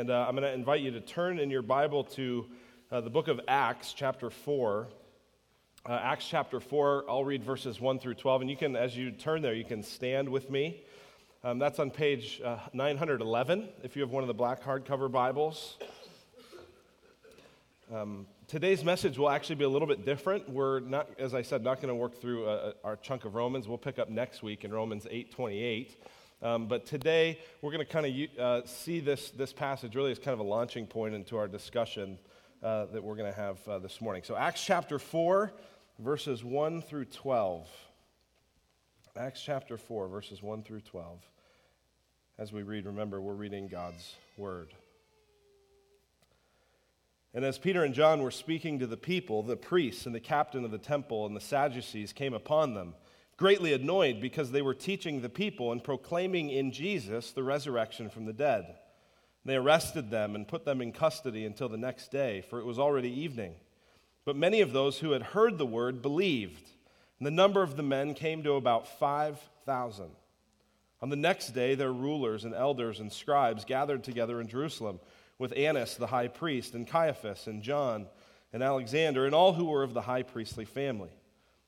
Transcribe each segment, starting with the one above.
And uh, I'm going to invite you to turn in your Bible to uh, the book of Acts, chapter 4. Uh, Acts chapter 4, I'll read verses 1 through 12. And you can, as you turn there, you can stand with me. Um, that's on page uh, 911 if you have one of the black hardcover Bibles. Um, today's message will actually be a little bit different. We're not, as I said, not going to work through uh, our chunk of Romans. We'll pick up next week in Romans 8 28. Um, but today, we're going to kind of uh, see this, this passage really as kind of a launching point into our discussion uh, that we're going to have uh, this morning. So, Acts chapter 4, verses 1 through 12. Acts chapter 4, verses 1 through 12. As we read, remember, we're reading God's word. And as Peter and John were speaking to the people, the priests and the captain of the temple and the Sadducees came upon them greatly annoyed because they were teaching the people and proclaiming in Jesus the resurrection from the dead. They arrested them and put them in custody until the next day, for it was already evening. But many of those who had heard the word believed, and the number of the men came to about 5,000. On the next day, their rulers and elders and scribes gathered together in Jerusalem with Annas the high priest, and Caiaphas, and John, and Alexander, and all who were of the high priestly family.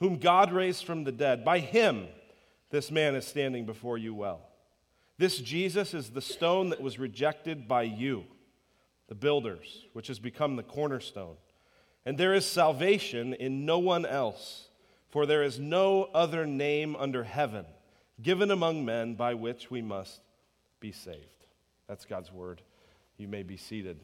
whom God raised from the dead. By him, this man is standing before you well. This Jesus is the stone that was rejected by you, the builders, which has become the cornerstone. And there is salvation in no one else, for there is no other name under heaven given among men by which we must be saved. That's God's word. You may be seated.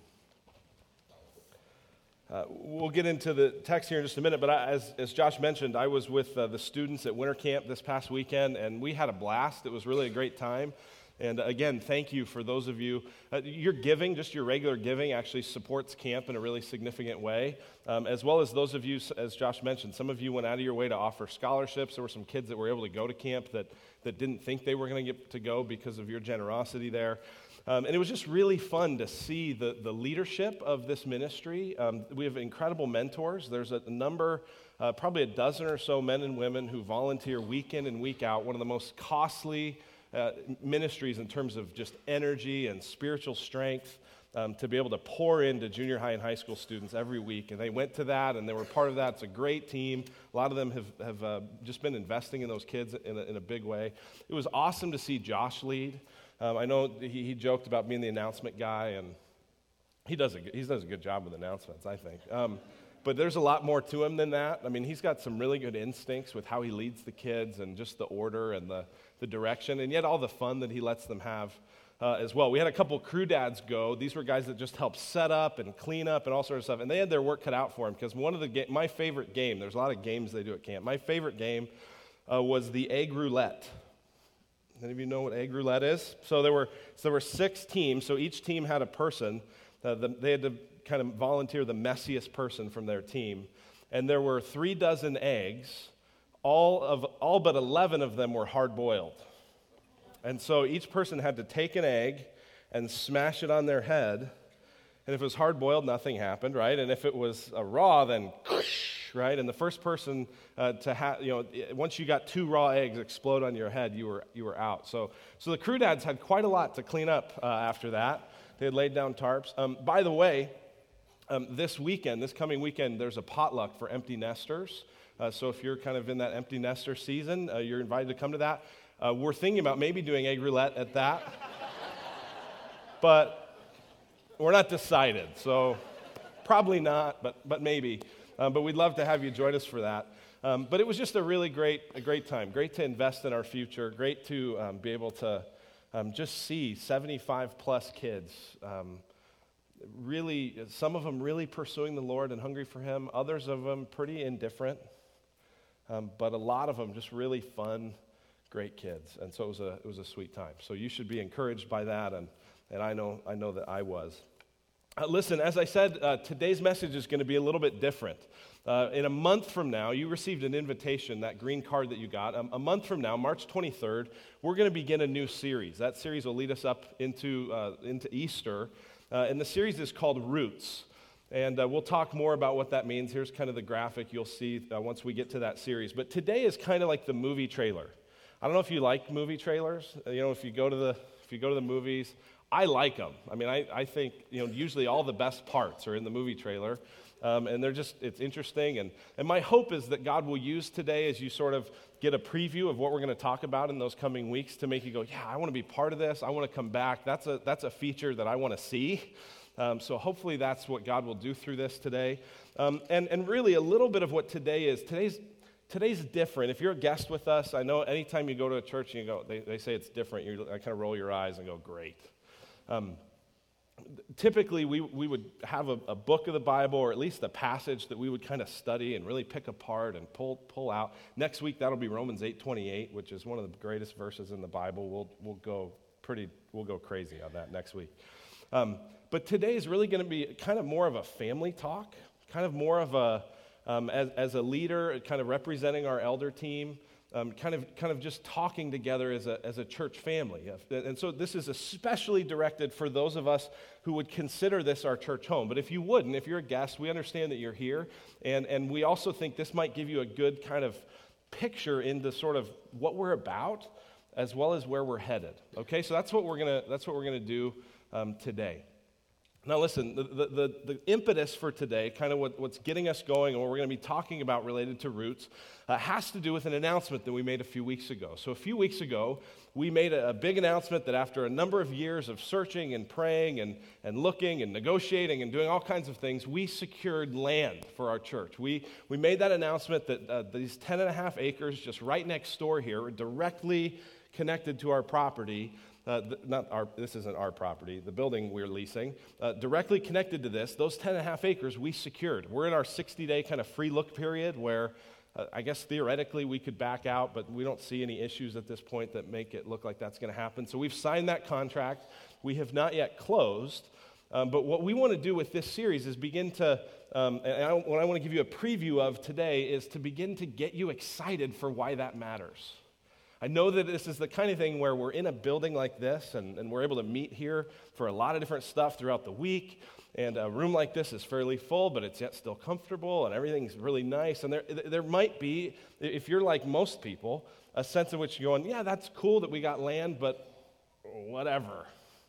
Uh, we'll get into the text here in just a minute, but I, as, as Josh mentioned, I was with uh, the students at winter camp this past weekend, and we had a blast. It was really a great time. And again, thank you for those of you. Uh, your giving, just your regular giving, actually supports camp in a really significant way, um, as well as those of you, as Josh mentioned, some of you went out of your way to offer scholarships. There were some kids that were able to go to camp that, that didn't think they were going to get to go because of your generosity there. Um, and it was just really fun to see the, the leadership of this ministry. Um, we have incredible mentors. There's a number, uh, probably a dozen or so men and women who volunteer week in and week out. One of the most costly uh, ministries in terms of just energy and spiritual strength. Um, to be able to pour into junior high and high school students every week. And they went to that and they were part of that. It's a great team. A lot of them have, have uh, just been investing in those kids in a, in a big way. It was awesome to see Josh lead. Um, I know he, he, joked about being the announcement guy, and he does a, he does a good job with announcements, I think. Um, but there's a lot more to him than that. I mean, he's got some really good instincts with how he leads the kids and just the order and the, the direction, and yet all the fun that he lets them have uh, as well. We had a couple crew dads go. These were guys that just helped set up and clean up and all sorts of stuff, and they had their work cut out for them because one of the ga- my favorite game. There's a lot of games they do at camp. My favorite game uh, was the egg roulette. Any of you know what egg roulette is? So there were, so there were six teams, so each team had a person. Uh, the, they had to kind of volunteer the messiest person from their team. And there were three dozen eggs. All, of, all but 11 of them were hard boiled. And so each person had to take an egg and smash it on their head. And if it was hard boiled, nothing happened, right? And if it was raw, then right? And the first person uh, to have, you know, once you got two raw eggs explode on your head, you were, you were out. So, so the crew dads had quite a lot to clean up uh, after that. They had laid down tarps. Um, by the way, um, this weekend, this coming weekend, there's a potluck for empty nesters. Uh, so if you're kind of in that empty nester season, uh, you're invited to come to that. Uh, we're thinking about maybe doing egg roulette at that. but we're not decided. So probably not, but, but maybe. Um, but we'd love to have you join us for that. Um, but it was just a really great, a great time. Great to invest in our future. Great to um, be able to um, just see 75 plus kids. Um, really, some of them really pursuing the Lord and hungry for Him. Others of them pretty indifferent. Um, but a lot of them just really fun, great kids. And so it was a, it was a sweet time. So you should be encouraged by that. And, and I, know, I know that I was. Uh, listen, as I said, uh, today's message is going to be a little bit different. Uh, in a month from now, you received an invitation, that green card that you got. Um, a month from now, March 23rd, we're going to begin a new series. That series will lead us up into, uh, into Easter. Uh, and the series is called Roots. And uh, we'll talk more about what that means. Here's kind of the graphic you'll see uh, once we get to that series. But today is kind of like the movie trailer. I don't know if you like movie trailers. You know, if you go to the, if you go to the movies, I like them. I mean, I, I think, you know, usually all the best parts are in the movie trailer. Um, and they're just, it's interesting. And, and my hope is that God will use today as you sort of get a preview of what we're going to talk about in those coming weeks to make you go, yeah, I want to be part of this. I want to come back. That's a, that's a feature that I want to see. Um, so hopefully that's what God will do through this today. Um, and, and really, a little bit of what today is today's, today's different. If you're a guest with us, I know anytime you go to a church and you go, they, they say it's different, you kind of roll your eyes and go, great. Um, typically we, we would have a, a, book of the bible or at least a passage that we would kind of study and really pick apart and pull, pull out. Next week that'll be romans 8.28 which is one of the greatest verses in the bible. We'll, we'll go pretty we'll go crazy on that next week. Um, but today is really going to be kind of more of a family talk kind of more of a um, as, as a leader kind of representing our elder team um, kind, of, kind of just talking together as a, as a church family. And so this is especially directed for those of us who would consider this our church home. But if you wouldn't, if you're a guest, we understand that you're here. And, and we also think this might give you a good kind of picture into sort of what we're about as well as where we're headed. Okay, so that's what we're to that's what we're to do um, today. Now, listen, the, the, the, impetus for today, kind of what, what's getting us going and what we're going to be talking about related to roots, uh, has to do with an announcement that we made a few weeks ago. So, a few weeks ago, we made a, a, big announcement that after a number of years of searching and praying and, and looking and negotiating and doing all kinds of things, we secured land for our church. We, we made that announcement that uh, these 10 and a half acres just right next door here, directly connected to our property, uh, not our, this isn't our property, the building we're leasing, uh, directly connected to this, those 10 and a half acres we secured. We're in our 60 day kind of free look period where uh, I guess theoretically we could back out, but we don't see any issues at this point that make it look like that's going to happen. So we've signed that contract. We have not yet closed. Um, but what we want to do with this series is begin to, um, and I, what I want to give you a preview of today is to begin to get you excited for why that matters. I know that this is the kind of thing where we're in a building like this and, and we're able to meet here for a lot of different stuff throughout the week. And a room like this is fairly full, but it's yet still comfortable and everything's really nice. And there, there might be, if you're like most people, a sense in which you're going, yeah, that's cool that we got land, but whatever.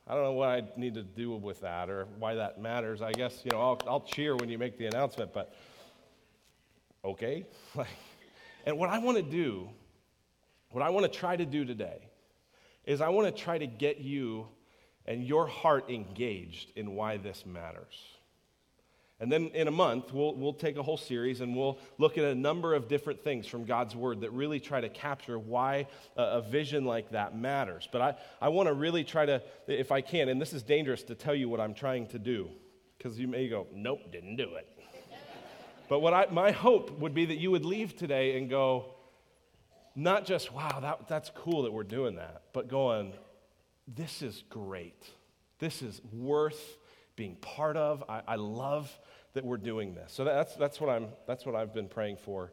I don't know what I need to do with that or why that matters. I guess, you know, I'll, I'll cheer when you make the announcement, but okay. and what I want to do what I want to try to do today is I want to try to get you and your heart engaged in why this matters. And then in a month, we'll, we'll take a whole series and we'll look at a number of different things from God's Word that really try to capture why a, a vision like that matters. But I, I want to really try to, if I can, and this is dangerous to tell you what I'm trying to do, because you may go, nope, didn't do it. but what I, my hope would be that you would leave today and go, not just, wow, that, that's cool that we're doing that, but going, this is great. This is worth being part of. I, I love that we're doing this. So that's, that's, what, I'm, that's what I've been praying for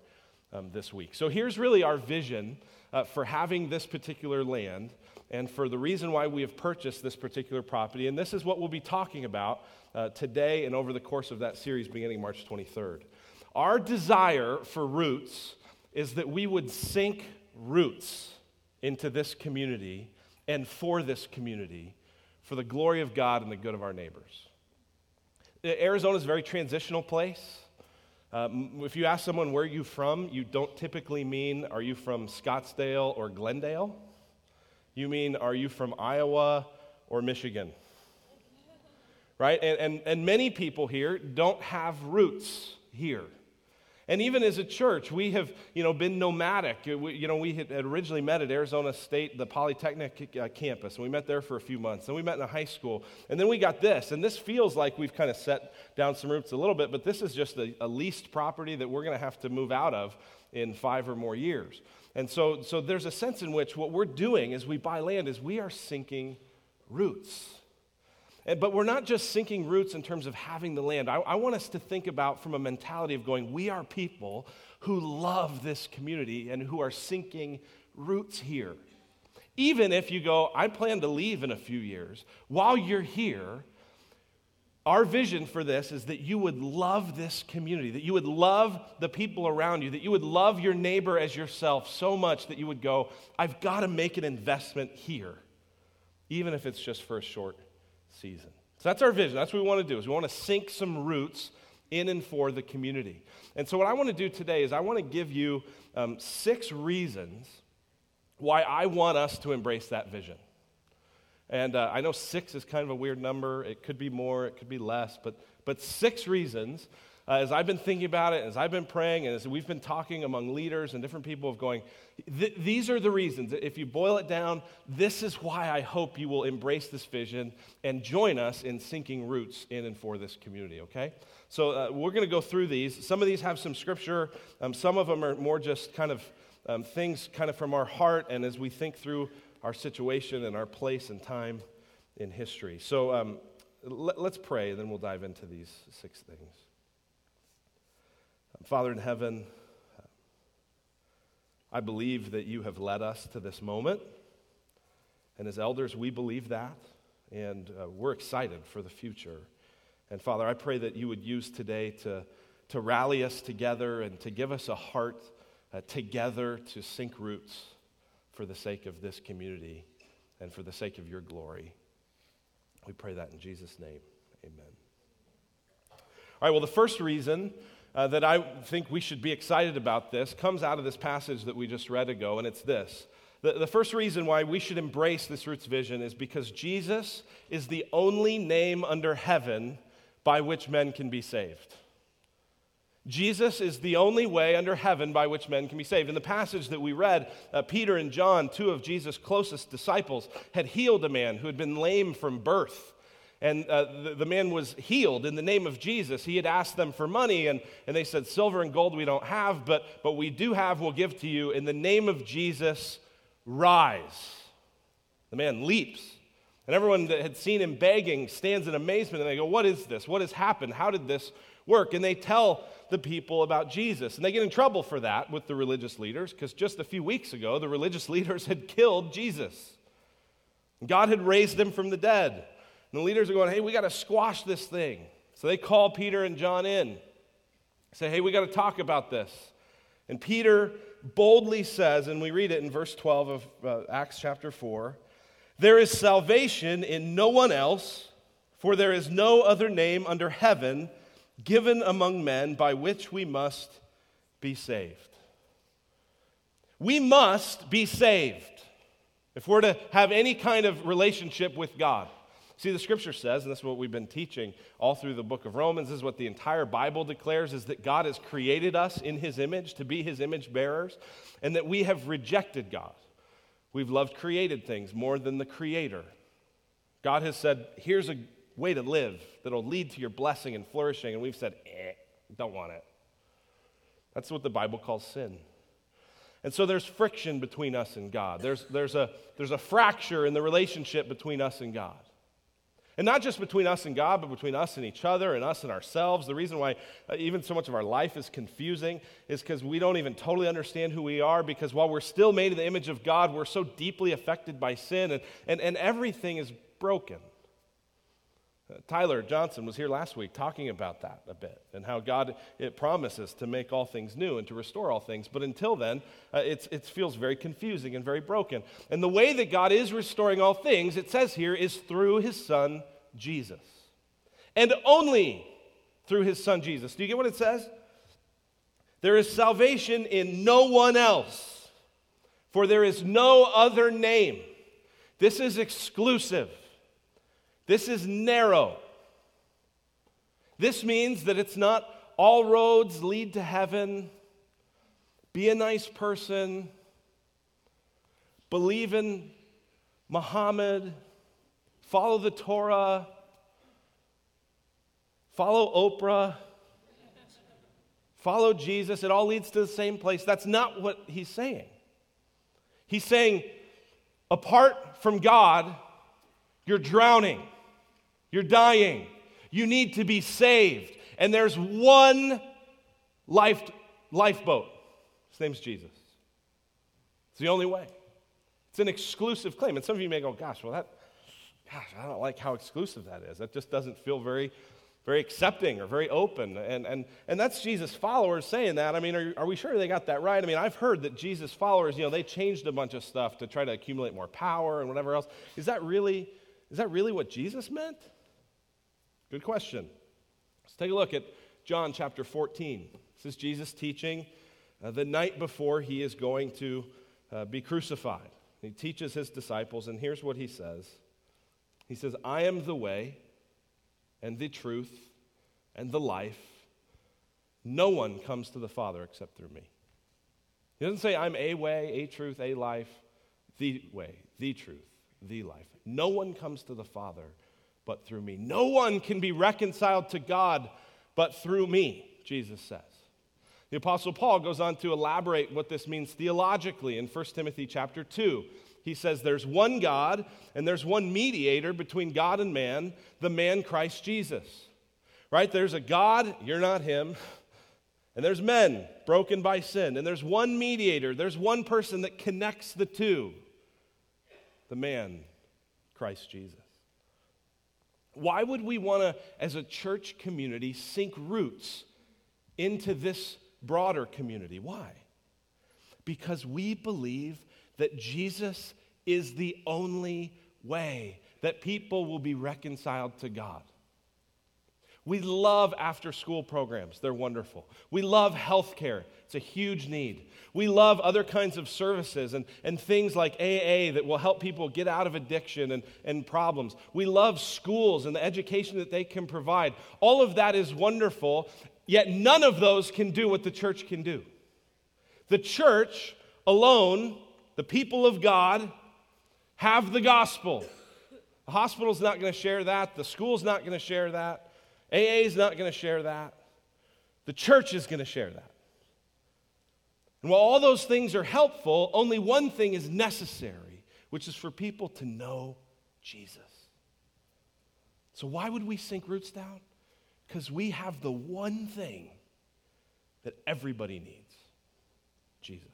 um, this week. So here's really our vision uh, for having this particular land and for the reason why we have purchased this particular property. And this is what we'll be talking about uh, today and over the course of that series beginning March 23rd. Our desire for roots is that we would sink roots into this community and for this community for the glory of God and the good of our neighbors. Arizona is a very transitional place. Um, if you ask someone where you from, you don't typically mean are you from Scottsdale or Glendale? You mean are you from Iowa or Michigan? Right? And, and, and many people here don't have roots here. And even as a church, we have, you know, been nomadic. We, you know, we had originally met at Arizona State, the Polytechnic uh, campus, and we met there for a few months. Then we met in a high school, and then we got this. And this feels like we've kind of set down some roots a little bit, but this is just a, a leased property that we're going to have to move out of in five or more years. And so, so there's a sense in which what we're doing as we buy land is we are sinking roots. Eh, but we're not just sinking roots in terms of having the land. I, I, want us to think about from a mentality of going, we are people who love this community and who are sinking roots here. Even if you go, I plan to leave in a few years, while you're here, our vision for this is that you would love this community, that you would love the people around you, that you would love your neighbor as yourself so much that you would go, I've got to make an investment here, even if it's just for a short season. So that's our vision. That's what we want to do. Is we want to sink some roots in and for the community. And so what I want to do today is I want to give you um, six reasons why I want us to embrace that vision. And uh, I know six is kind of a weird number. It could be more, it could be less, but, but six reasons uh, as I've been thinking about it, as I've been praying, and as we've been talking among leaders and different people of going, th- these are the reasons. If you boil it down, this is why I hope you will embrace this vision and join us in sinking roots in and for this community, okay? So uh, we're going to go through these. Some of these have some scripture, um, some of them are more just kind of um, things kind of from our heart, and as we think through our situation and our place and time in history. So um, let, let's pray, and then we'll dive into these six things. Father in heaven, I believe that you have led us to this moment. And as elders, we believe that. And uh, we're excited for the future. And Father, I pray that you would use today to, to rally us together and to give us a heart uh, together to sink roots for the sake of this community and for the sake of your glory. We pray that in Jesus' name. Amen. All right, well, the first reason uh, that I think we should be excited about this comes out of this passage that we just read ago, and it's this. The, the first reason why we should embrace this roots vision is because Jesus is the only name under heaven by which men can be saved. Jesus is the only way under heaven by which men can be saved. In the passage that we read, uh, Peter and John, two of Jesus' closest disciples, had healed a man who had been lame from birth and uh, the, the, man was healed in the name of Jesus. He had asked them for money, and, and they said, Silver and gold we don't have, but, but we do have, we'll give to you. In the name of Jesus, rise. The man leaps. And everyone that had seen him begging stands in amazement, and they go, What is this? What has happened? How did this work? And they tell the people about Jesus. And they get in trouble for that with the religious leaders, because just a few weeks ago, the religious leaders had killed Jesus. God had raised him from the dead. And the leaders are going, hey, we got to squash this thing. So they call Peter and John in. Say, hey, we got to talk about this. And Peter boldly says, and we read it in verse 12 of uh, Acts chapter 4 there is salvation in no one else, for there is no other name under heaven given among men by which we must be saved. We must be saved if we're to have any kind of relationship with God. See, the scripture says, and this is what we've been teaching all through the book of Romans, this is what the entire Bible declares, is that God has created us in his image to be his image bearers, and that we have rejected God. We've loved created things more than the creator. God has said, here's a way to live that'll lead to your blessing and flourishing, and we've said, eh, don't want it. That's what the Bible calls sin. And so there's friction between us and God. There's, there's, a, there's a fracture in the relationship between us and God. And not just between us and God, but between us and each other and us and ourselves. The reason why uh, even so much of our life is confusing is because we don't even totally understand who we are, because while we're still made in the image of God, we're so deeply affected by sin, and, and, and everything is broken. Uh, Tyler Johnson was here last week talking about that a bit and how God it promises to make all things new and to restore all things. But until then, uh, it feels very confusing and very broken. And the way that God is restoring all things, it says here, is through his son Jesus. And only through his son Jesus. Do you get what it says? There is salvation in no one else, for there is no other name. This is exclusive. This is narrow. This means that it's not all roads lead to heaven. Be a nice person. Believe in Muhammad. Follow the Torah. Follow Oprah. Follow Jesus. It all leads to the same place. That's not what he's saying. He's saying, apart from God, you're drowning. You're dying. You need to be saved. And there's one life, lifeboat. His name's Jesus. It's the only way. It's an exclusive claim. And some of you may go, gosh, well, that, gosh, I don't like how exclusive that is. That just doesn't feel very, very accepting or very open. And, and, and that's Jesus' followers saying that. I mean, are, are we sure they got that right? I mean, I've heard that Jesus' followers, you know, they changed a bunch of stuff to try to accumulate more power and whatever else. Is that really, is that really what Jesus meant? Good question. Let's take a look at John chapter 14. This is Jesus teaching uh, the night before he is going to uh, be crucified. He teaches his disciples, and here's what he says He says, I am the way and the truth and the life. No one comes to the Father except through me. He doesn't say, I'm a way, a truth, a life, the way, the truth, the life. No one comes to the Father but through me. No one can be reconciled to God but through me, Jesus says. The apostle Paul goes on to elaborate what this means theologically in 1 Timothy chapter 2. He says there's one God and there's one mediator between God and man, the man Christ Jesus. Right? There's a God, you're not him. And there's men broken by sin. And there's one mediator, there's one person that connects the two the man, Christ Jesus. Why would we want to, as a church community, sink roots into this broader community. Why? Because we believe that Jesus is the only way that people will be reconciled to God. We love after school programs, they're wonderful. We love healthcare, it's a huge need. We love other kinds of services and, and things like AA that will help people get out of addiction and, and problems. We love schools and the education that they can provide. All of that is wonderful, Yet none of those can do what the church can do. The church alone, the people of God, have the gospel. The hospital's not going to share that. The school's not going to share that. AA is not going to share that. The church is going to share that. And while all those things are helpful, only one thing is necessary, which is for people to know Jesus. So, why would we sink roots down? Because we have the one thing that everybody needs Jesus.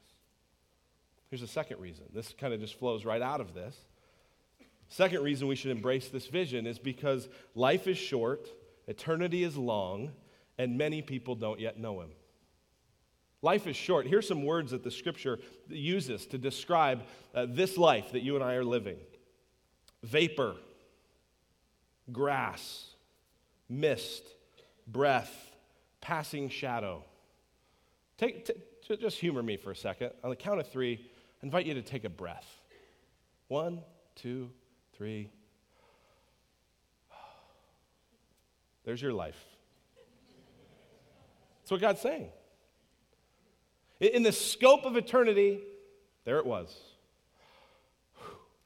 Here's a second reason. This kind of just flows right out of this. Second reason we should embrace this vision is because life is short, eternity is long, and many people don't yet know him. Life is short. Here's some words that the scripture uses to describe uh, this life that you and I are living vapor, grass, mist, breath, passing shadow. Take, t- just humor me for a second. On the count of three, I invite you to take a breath. One, two, three. There's your life. That's what God's saying. In the scope of eternity, there it was.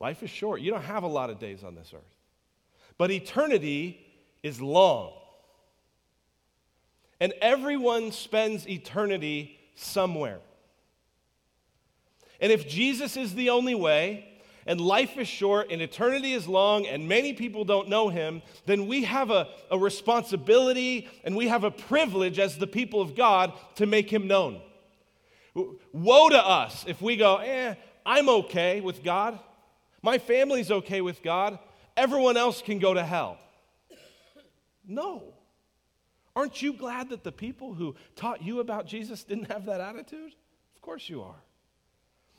Life is short. You don't have a lot of days on this earth. But eternity is long. And everyone spends eternity somewhere. And if Jesus is the only way, and life is short, and eternity is long, and many people don't know him, then we have a, a responsibility and we have a privilege as the people of God to make him known. Woe to us if we go, eh, I'm okay with God. My family's okay with God. Everyone else can go to hell. No. Aren't you glad that the people who taught you about Jesus didn't have that attitude? Of course you are.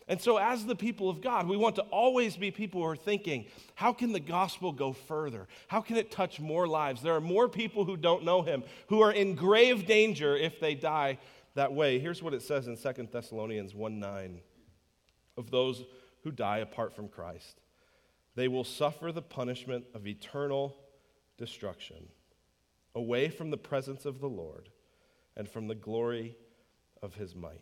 And so, as the people of God, we want to always be people who are thinking, how can the gospel go further? How can it touch more lives? There are more people who don't know him, who are in grave danger if they die that way. Here's what it says in 2 Thessalonians 1 9 of those who die apart from Christ. They will suffer the punishment of eternal destruction away from the presence of the Lord and from the glory of his might.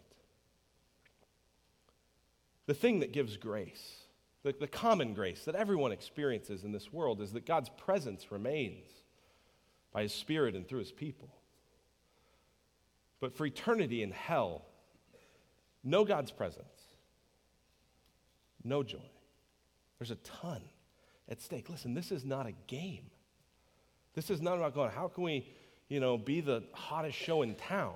The thing that gives grace, the, the common grace that everyone experiences in this world, is that God's presence remains by his Spirit and through his people. But for eternity in hell, no God's presence, no joy. There's a ton at stake. Listen, this is not a game. This is not about going, how can we, you know, be the hottest show in town?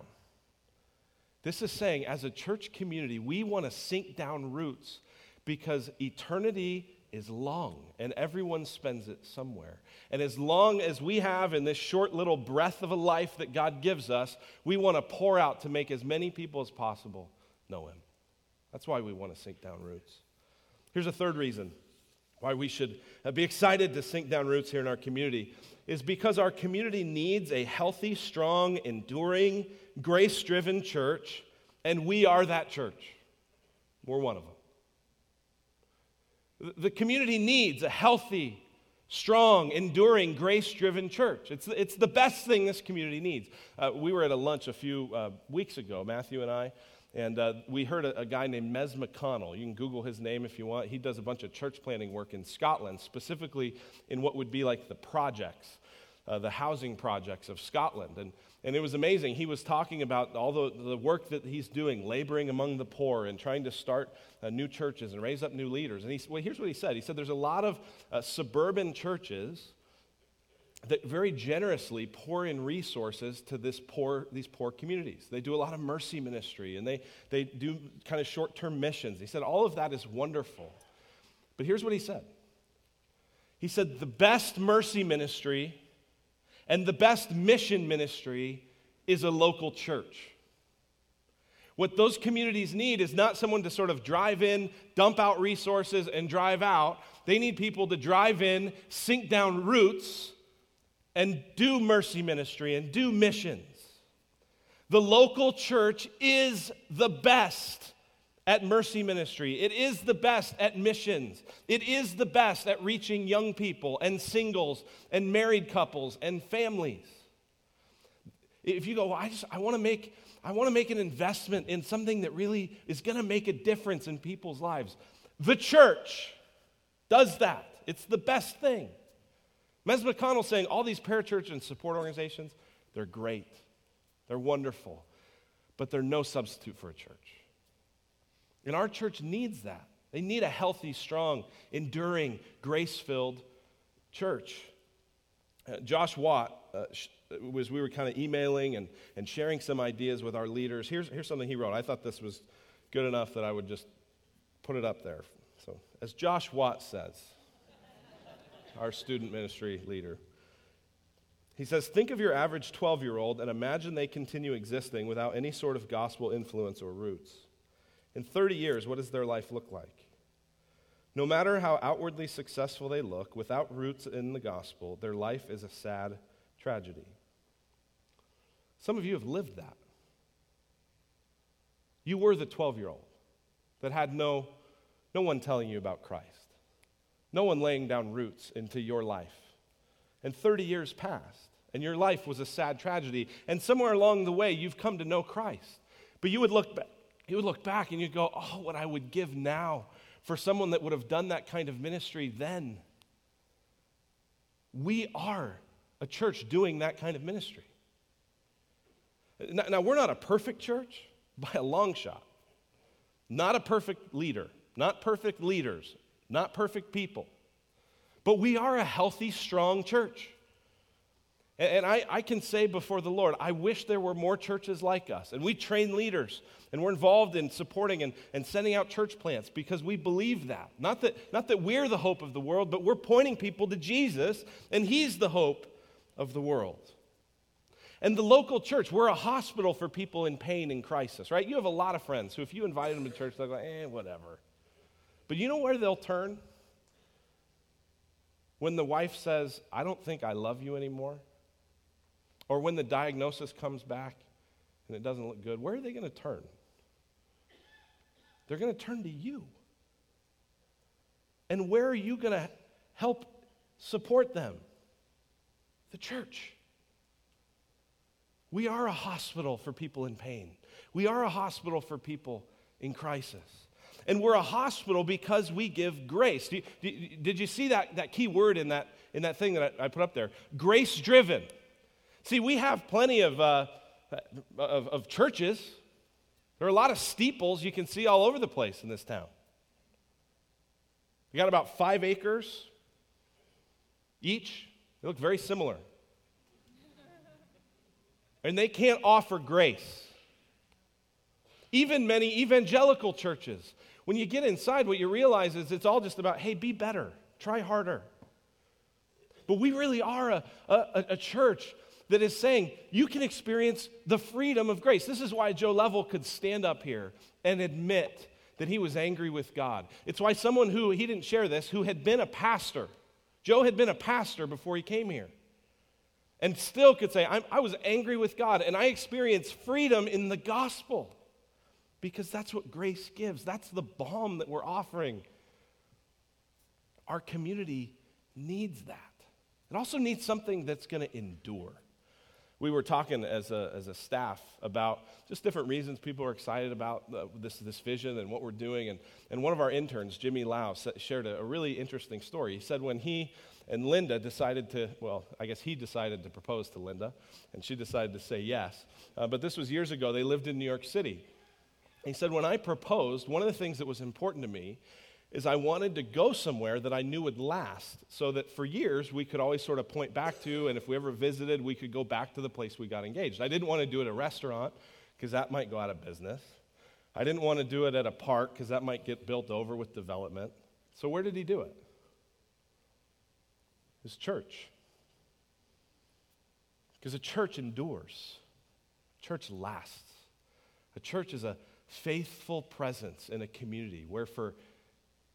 This is saying, as a church community, we want to sink down roots because eternity is long and everyone spends it somewhere. And as long as we have in this short little breath of a life that God gives us, we want to pour out to make as many people as possible know Him. That's why we want to sink down roots. Here's a third reason why we should uh, be excited to sink down roots here in our community is because our community needs a healthy, strong, enduring, grace driven church, and we are that church. We're one of them. The community needs a healthy, strong, enduring, grace driven church. It's, it's the best thing this community needs. Uh, we were at a lunch a few uh, weeks ago, Matthew and I, and uh, we heard a, a, guy named Mez McConnell. You can Google his name if you want. He does a bunch of church planting work in Scotland, specifically in what would be like the projects, uh, the housing projects of Scotland. And, and it was amazing. He was talking about all the, the work that he's doing, laboring among the poor and trying to start uh, new churches and raise up new leaders. And he, well, here's what he said He said, There's a lot of uh, suburban churches that very generously pour in resources to this poor, these poor communities. They do a lot of mercy ministry and they, they do kind of short term missions. He said, All of that is wonderful. But here's what he said He said, The best mercy ministry and the best mission ministry is a local church. What those communities need is not someone to sort of drive in, dump out resources, and drive out. They need people to drive in, sink down roots, and do mercy ministry and do missions. The local church is the best at mercy ministry. It is the best at missions. It is the best at reaching young people and singles and married couples and families. If you go, well, I just I want to make I want to make an investment in something that really is going to make a difference in people's lives. The church does that. It's the best thing. Mez McConnell saying all these parachurch and support organizations, they're great. They're wonderful. But they're no substitute for a church. And our church needs that. They need a healthy, strong, enduring, grace filled church. Uh, Josh Watt, uh, was we were kind of emailing and, and sharing some ideas with our leaders. Here's, here's something he wrote. I thought this was good enough that I would just put it up there. So, as Josh Watt says, our student ministry leader. He says, Think of your average 12 year old and imagine they continue existing without any sort of gospel influence or roots. In 30 years, what does their life look like? No matter how outwardly successful they look, without roots in the gospel, their life is a sad tragedy. Some of you have lived that. You were the 12 year old that had no, no one telling you about Christ. No one laying down roots into your life. And 30 years passed, and your life was a sad tragedy. And somewhere along the way, you've come to know Christ. But you would look back, you would look back and you'd go, oh, what I would give now for someone that would have done that kind of ministry then. We are a church doing that kind of ministry. Now, now, we're not a perfect church by a long shot. Not a perfect leader, not perfect leaders, not perfect people. But we are a healthy, strong church. And I, I, can say before the Lord, I wish there were more churches like us. And we train leaders, and we're involved in supporting and, and sending out church plants because we believe that. Not, that. not that we're the hope of the world, but we're pointing people to Jesus, and He's the hope of the world. And the local church, we're a hospital for people in pain and crisis, right? You have a lot of friends who, if you invited them to church, they're like, eh, whatever. But you know where they'll turn? When the wife says, I don't think I love you anymore. Or when the diagnosis comes back and it doesn't look good, where are they going to turn? They're going to turn to you. And where are you going to help support them? The church. We are a hospital for people in pain. We are a hospital for people in crisis. And we're a hospital because we give grace. Did you see that, that key word in that, in that thing that I, put up there? Grace driven. See, we have plenty of, uh, of, of churches. There are a lot of steeples you can see all over the place in this town. We got about five acres each. They look very similar. and they can't offer grace. Even many evangelical churches, when you get inside, what you realize is it's all just about, hey, be better, try harder. But we really are a, a, a church that is saying you can experience the freedom of grace. This is why Joe Level could stand up here and admit that he was angry with God. It's why someone who, he didn't share this, who had been a pastor, Joe had been a pastor before he came here, and still could say, i was angry with God and I experienced freedom in the gospel because that's what grace gives. That's the balm that we're offering. Our community needs that. It also needs something that's going to endure we were talking as a, as a staff about just different reasons people are excited about the, this, this vision and what we're doing. And, and one of our interns, Jimmy Lau, shared a, a really interesting story. He said when he and Linda decided to, well, I guess he decided to propose to Linda, and she decided to say yes. Uh, but this was years ago. They lived in New York City. He said, When I proposed, one of the things that was important to me is I wanted to go somewhere that I knew would last so that for years we could always sort of point back to, and if we ever visited, we could go back to the place we got engaged. I didn't want to do it at a restaurant because that might go out of business. I didn't want to do it at a park because that might get built over with development. So where did he do it? His church. Because a church endures, church lasts. A church is a faithful presence in a community where for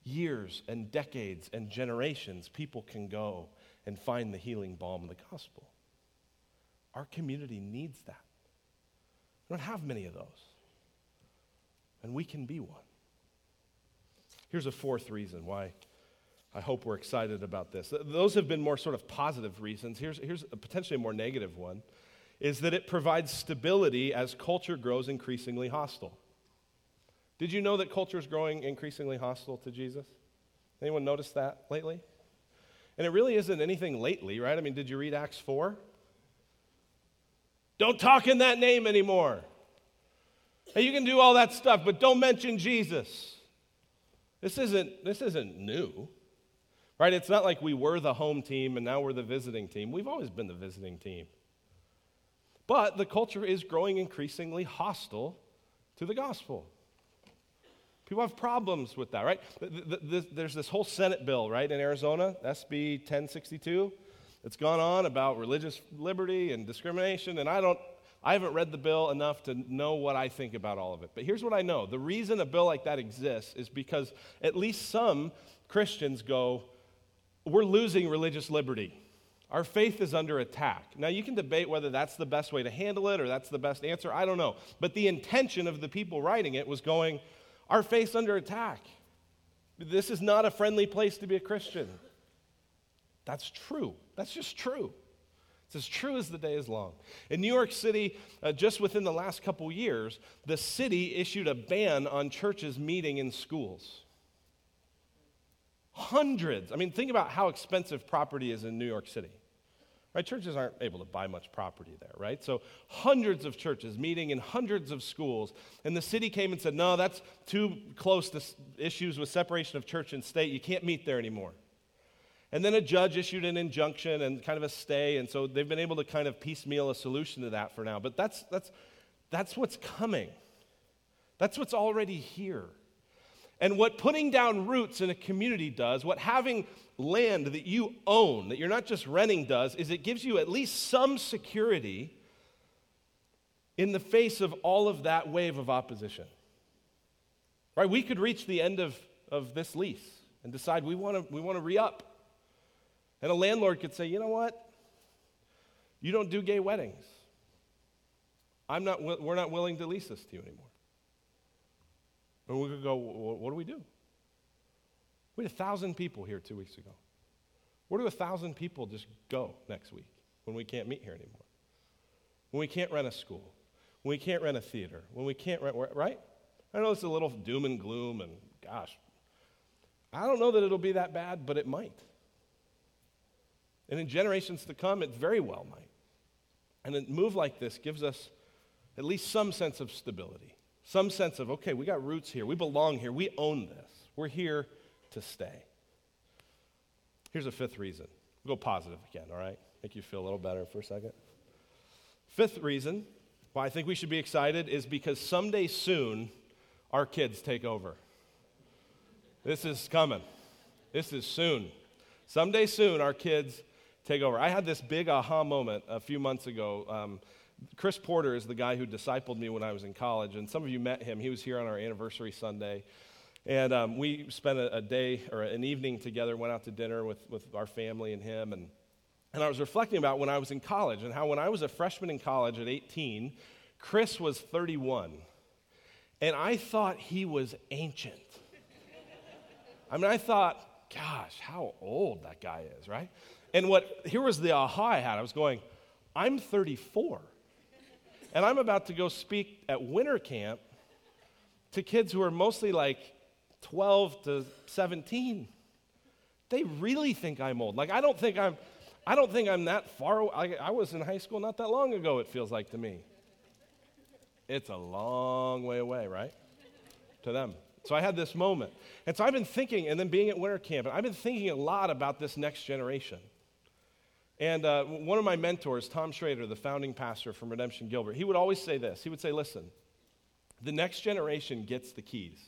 years and decades and generations, people can go and find the healing balm of the gospel. Our community needs that. We don't have many of those. And we can be one. Here's a fourth reason why I hope we're excited about this. Those have been more sort of positive reasons. Here's, here's a potentially a more negative one is that it provides stability as culture grows increasingly hostile. Did you know that culture is growing increasingly hostile to Jesus? Anyone notice that lately? And it really isn't anything lately, right? I mean, did you read Acts 4? Don't talk in that name anymore. Hey, you can do all that stuff, but don't mention Jesus. This isn't, this isn't new, right? It's not like we were the home team and now we're the visiting team. We've always been the visiting team. But the culture is growing increasingly hostile to the gospel. People have problems with that, right? There's this whole Senate bill, right, in Arizona, SB 1062. It's gone on about religious liberty and discrimination, and I don't, I haven't read the bill enough to know what I think about all of it. But here's what I know the reason a bill like that exists is because at least some Christians go, we're losing religious liberty. Our faith is under attack. Now, you can debate whether that's the best way to handle it or that's the best answer. I don't know. But the intention of the people writing it was going, our faith's under attack. This is not a friendly place to be a Christian. That's true. That's just true. It's as true as the day is long. In New York City, uh, just within the last couple years, the city issued a ban on churches meeting in schools. Hundreds. I mean, think about how expensive property is in New York City. Right? Churches aren't able to buy much property there, right? So hundreds of churches meeting in hundreds of schools. And the city came and said, no, that's too close to issues with separation of church and state. You can't meet there anymore. And then a judge issued an injunction and kind of a stay. And so they've been able to kind of piecemeal a solution to that for now. But that's, that's, that's what's coming. That's what's already here. And what putting down roots in a community does, what having land that you own, that you're not just renting, does, is it gives you at least some security in the face of all of that wave of opposition. Right? We could reach the end of, of this lease and decide we want to we want to re-up. And a landlord could say, you know what? You don't do gay weddings. I'm not, we're not willing to lease this to you anymore. And we could go, what do we do? We had a thousand people here two weeks ago. Where do a thousand people just go next week when we can't meet here anymore? When we can't rent a school, when we can't rent a theater, when we can't rent, right? I know it's a little doom and gloom, and gosh, I don't know that it'll be that bad, but it might. And in generations to come, it very well might. And a move like this gives us at least some sense of stability, some sense of, okay, we got roots here, we belong here, we own this, we're here to stay. Here's a fifth reason. We'll go positive again, all right? Make you feel a little better for a second. Fifth reason why I think we should be excited is because someday soon our kids take over. This is coming. This is soon. Someday soon our kids take over. I had this big aha moment a few months ago. Um, Chris Porter is the guy who discipled me when I was in college, and some of you met him. He was here on our anniversary Sunday. And um, we spent a, a, day or an evening together, went out to dinner with, with our family and him. And, and I was reflecting about when I was in college and how when I was a freshman in college at 18, Chris was 31. And I thought he was ancient. I mean, I thought, gosh, how old that guy is, right? And what, here was the aha I had. I was going, I'm 34. And I'm about to go speak at winter camp to kids who are mostly like 12 to 17. They really think I'm old. Like, I don't think I'm. I don't think I'm that far away. I, I was in high school not that long ago, it feels like to me. It's a long way away, right? To them. So I had this moment. And so I've been thinking, and then being at winter camp, and I've been thinking a lot about this next generation. And uh, one of my mentors, Tom Shrader, the founding pastor from Redemption Gilbert, he would always say this. He would say, Listen, the next generation gets the keys.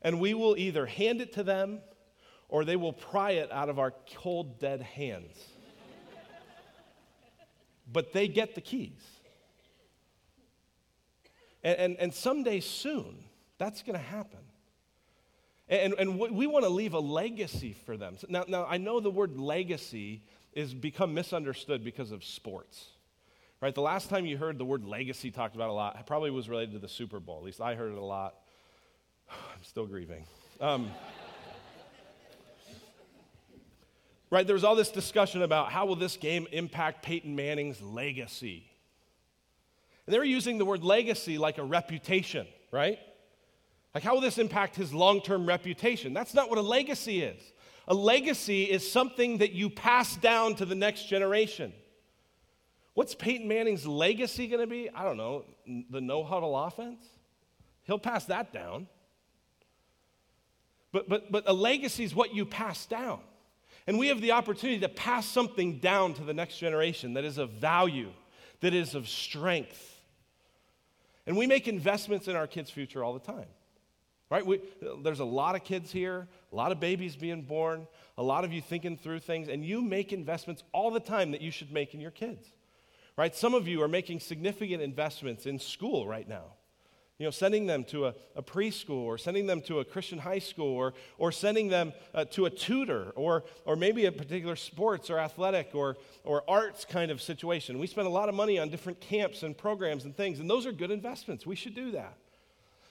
And we will either hand it to them or they will pry it out of our cold, dead hands. but they get the keys. And, and, and someday soon, that's going to happen. And, and we want to leave a legacy for them. Now, now, I know the word legacy is become misunderstood because of sports. Right? The last time you heard the word legacy talked about a lot, probably was related to the Super Bowl. At least I heard it a lot. I'm still grieving. Um, right? There was all this discussion about how will this game impact Peyton Manning's legacy. And they were using the word legacy like a reputation, right? Like, how will this impact his long term reputation? That's not what a legacy is. A legacy is something that you pass down to the next generation. What's Peyton Manning's legacy going to be? I don't know, the no huddle offense? He'll pass that down. But, but, but a legacy is what you pass down. And we have the opportunity to pass something down to the next generation that is of value, that is of strength. And we make investments in our kids' future all the time. Right? We, there's a lot of kids here, a lot of babies being born, a lot of you thinking through things, and you make investments all the time that you should make in your kids. Right? Some of you are making significant investments in school right now. You know, sending them to a, a preschool or sending them to a Christian high school or, or sending them uh, to a tutor or, or maybe a particular sports or athletic or, or arts kind of situation. We spend a lot of money on different camps and programs and things, and those are good investments. We should do that.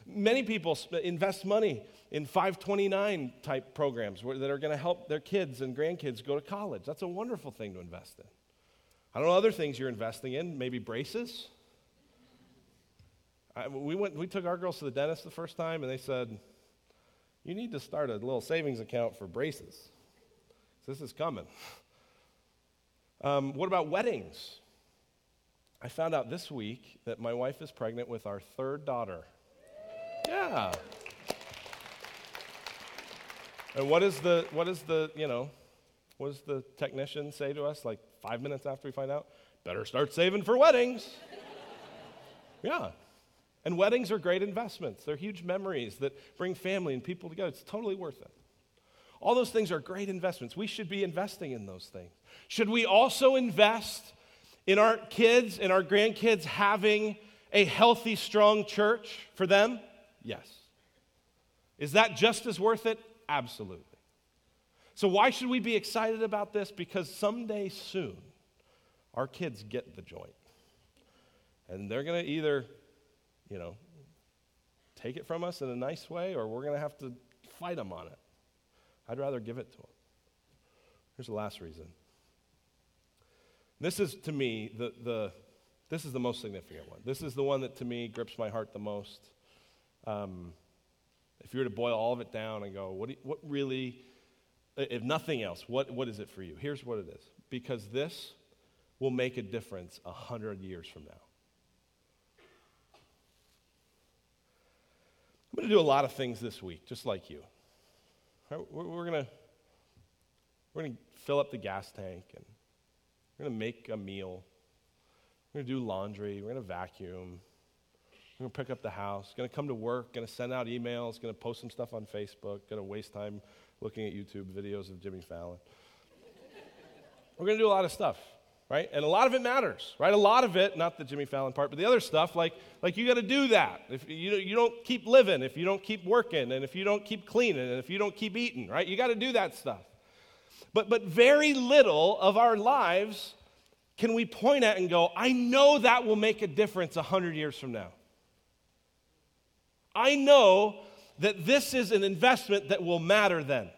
Many people invest money in 529 type programs that are going to help their kids and grandkids go to college. That's a wonderful thing to invest in. I don't know other things you're investing in, maybe braces. I, we, went, we took our girls to the dentist the first time, and they said, You need to start a little savings account for braces. This is coming. Um, what about weddings? I found out this week that my wife is pregnant with our third daughter. Yeah. And what is the, what is the, you know, what does the technician say to us like five minutes after we find out? Better start saving for weddings. yeah. And weddings are great investments. They're huge memories that bring family and people together. It's totally worth it. All those things are great investments. We should be investing in those things. Should we also invest in our kids and our grandkids having a healthy, strong church for them? Yes. Is that just as worth it? Absolutely. So, why should we be excited about this? Because someday soon, our kids get the joint. And they're going to either, you know, take it from us in a nice way or we're going to have to fight them on it. I'd rather give it to them. Here's the last reason. This is, to me, the, the, this is the most significant one. This is the one that, to me, grips my heart the most. Um, if you were to boil all of it down and go, what, what really, if nothing else, what, what is it for you? Here's what it is. Because this will make a difference a hundred years from now. I'm going to do a lot of things this week, just like you. We're going to we're going to fill up the gas tank and we're going to make a meal. We're going to do laundry. We're going to vacuum. We're going to pick up the house. Going to come to work. Going to send out emails. Going to post some stuff on Facebook. Going to waste time looking at YouTube videos of Jimmy Fallon. We're going to do a lot of stuff, right? And a lot of it matters, right? A lot of it, not the Jimmy Fallon part, but the other stuff, like, like you got to do that. If you, you don't keep living, if you don't keep working, and if you don't keep cleaning, and if you don't keep eating, right? You got to do that stuff. But, but very little of our lives can we point at and go, I know that will make a difference 100 years from now. I know that this is an investment that will matter then.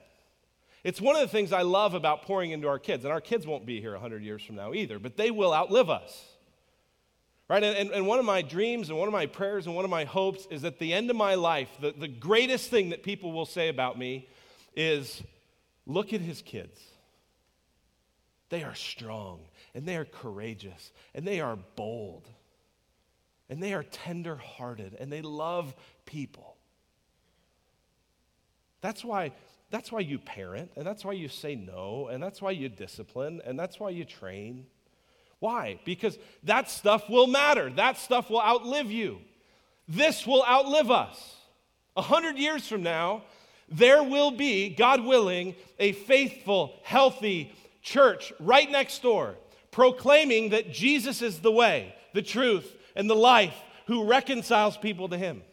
It's one of the things I love about pouring into our kids, and our kids won't be here 100 years from now either, but they will outlive us. Right? And, and, one of my dreams and one of my prayers and one of my hopes is at the end of my life, the, the greatest thing that people will say about me is look at his kids. They are strong and they are courageous and they are bold and they are tender hearted and they love people. That's why, that's why you parent, and that's why you say no, and that's why you discipline, and that's why you train. Why? Because that stuff will matter. That stuff will outlive you. This will outlive us. A hundred years from now, there will be, God willing, a faithful, healthy church right next door proclaiming that Jesus is the way, the truth, and the life who reconciles people to Him.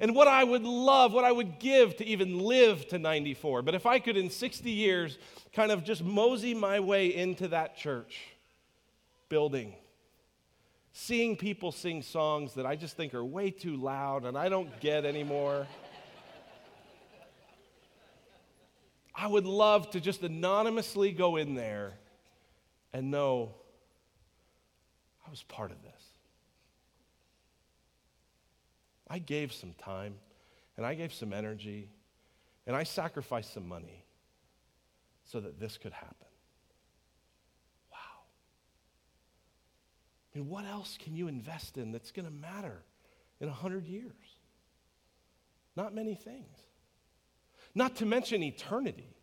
And what I would love, what I would give to even live to 94. But if I could, in 60 years, kind of just mosey my way into that church building, seeing people sing songs that I just think are way too loud and I don't get anymore. I would love to just anonymously go in there and know I was part of this. I gave some time and I gave some energy and I sacrificed some money so that this could happen. Wow. I mean, what else can you invest in that's going to matter in 100 years? Not many things. Not to mention eternity.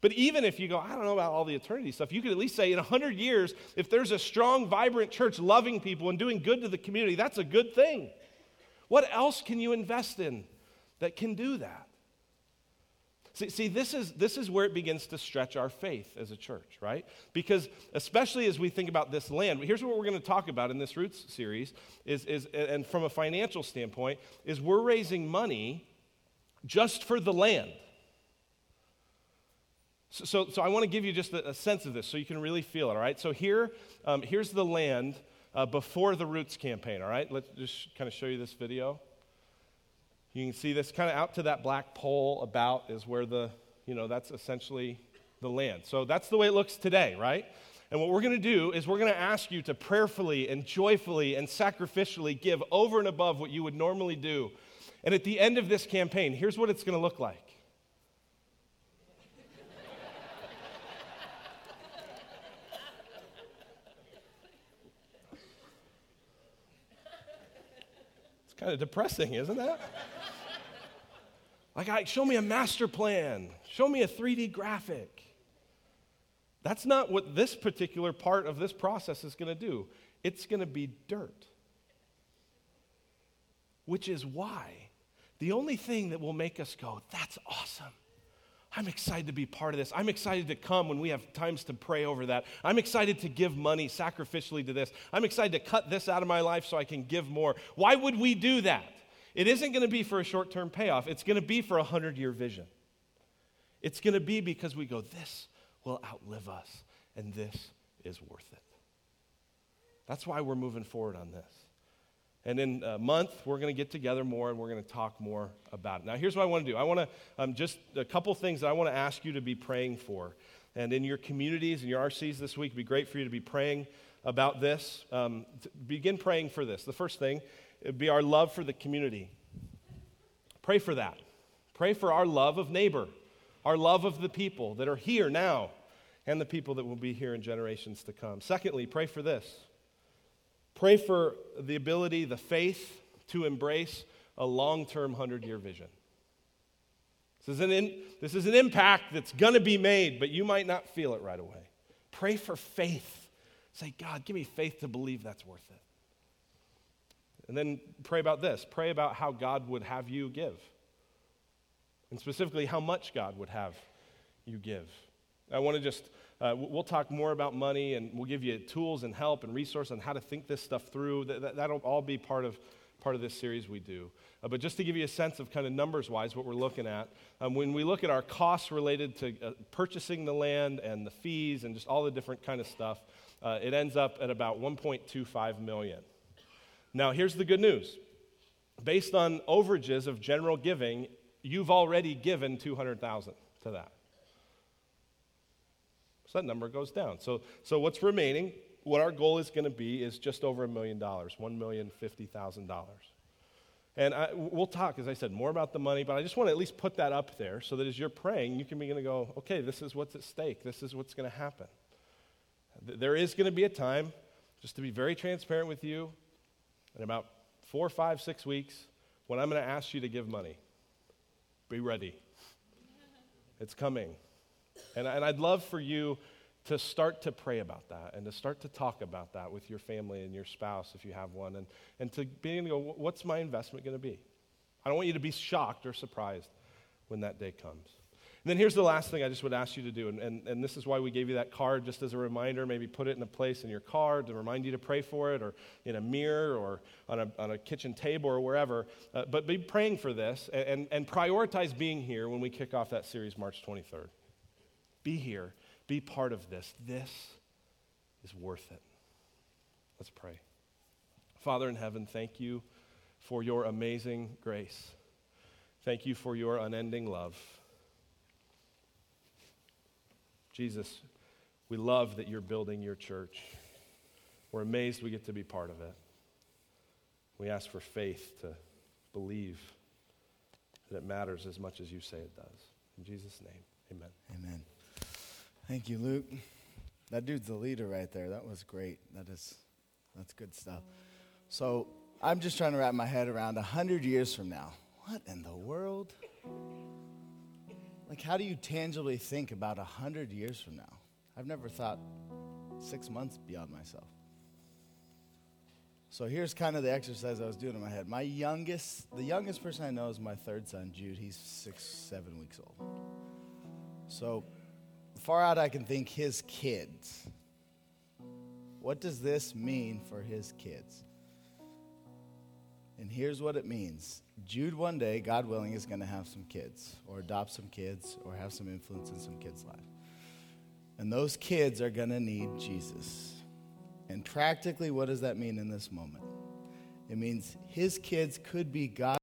But even if you go, I don't know about all the eternity stuff, you could at least say in 100 years, if there's a strong, vibrant church loving people and doing good to the community, that's a good thing. What else can you invest in that can do that? See, see this, is, this is where it begins to stretch our faith as a church, right? Because especially as we think about this land, here's what we're going to talk about in this Roots series, is, is, and from a financial standpoint, is we're raising money just for the land. So, so, so, I want to give you just a, a, sense of this so you can really feel it, all right? So here, um, here's the land uh, before the Roots campaign, all right? Let's just kind of show you this video. You can see this kind of out to that black pole about is where the, you know, that's essentially the land. So that's the way it looks today, right? And what we're going to do is we're going to ask you to prayerfully and joyfully and sacrificially give over and above what you would normally do. And at the end of this campaign, here's what it's going to look like. Kind of depressing, isn't that? like, I, show me a master plan, show me a 3D graphic. That's not what this particular part of this process is going to do. It's going to be dirt. Which is why the only thing that will make us go, that's awesome, I'm excited to be part of this. I'm excited to come when we have times to pray over that. I'm excited to give money sacrificially to this. I'm excited to cut this out of my life so I can give more. Why would we do that? It isn't going to be for a short term payoff, it's going to be for a 100 year vision. It's going to be because we go, this will outlive us, and this is worth it. That's why we're moving forward on this. And in a month, we're going to get together more and we're going to talk more about it. Now, here's what I want to do I want to um, just a couple things that I want to ask you to be praying for. And in your communities and your RCs this week, it'd be great for you to be praying about this. Um, begin praying for this. The first thing would be our love for the community. Pray for that. Pray for our love of neighbor, our love of the people that are here now, and the people that will be here in generations to come. Secondly, pray for this Pray for the ability, the faith to embrace a long term 100 year vision. This is, an in, this is an impact that's going to be made, but you might not feel it right away. Pray for faith Say, God, give me faith to believe that's worth it. And then pray about this pray about how God would have you give. And specifically, how much God would have you give. I want to just, uh, we'll talk more about money and we'll give you tools and help and resources on how to think this stuff through. That, that, will all be part of, part of this series we do. Uh, but just to give you a sense of kind of numbers wise what we're looking at, um, when we look at our costs related to uh, purchasing the land and the fees and just all the different kind of stuff, uh, it ends up at about 1.25 million. Now, here's the good news. Based on overages of general giving, you've already given 200,000 to that. So that number goes down. So, so what's remaining, what our goal is going to be is just over a million dollars, $1,050,000. And I, we'll talk, as I said, more about the money, but I just want to at least put that up there so that as you're praying, you can begin to go, okay, this is what's at stake. This is what's going to happen. There is going to be a time, just to be very transparent with you, in about four, five, six weeks, when I'm going to ask you to give money. Be ready. It's coming. And, and I'd love for you to start to pray about that and to start to talk about that with your family and your spouse if you have one and, and to begin to go, what's my investment going to be? I don't want you to be shocked or surprised when that day comes. And then here's the last thing I just would ask you to do, and, and, and this is why we gave you that card just as a reminder. Maybe put it in a place in your car to remind you to pray for it, or in a mirror, or on a, on a kitchen table, or wherever. Uh, but be praying for this and, and, and prioritize being here when we kick off that series March 23rd. Be here, be part of this. This is worth it. Let's pray. Father in heaven, thank you for your amazing grace. Thank you for your unending love. Jesus, we love that you're building your church. We're amazed we get to be part of it. We ask for faith to believe that it matters as much as you say it does. In Jesus' name, amen. Amen. Thank you, Luke. That dude's the leader right there. That was great. That is, that's good stuff. So I'm just trying to wrap my head around a hundred years from now. What in the world? Like, how do you tangibly think about a hundred years from now? I've never thought six months beyond myself. So here's kind of the exercise I was doing in my head. My youngest, the youngest person I know is my third son, Jude. He's six, seven weeks old. So far out I can think, his kids. What does this mean for his kids? And here's what it means Jude, one day, God willing, is going to have some kids, or adopt some kids, or have some influence in some kids' life. And those kids are going to need Jesus. And practically, what does that mean in this moment? It means his kids could be God.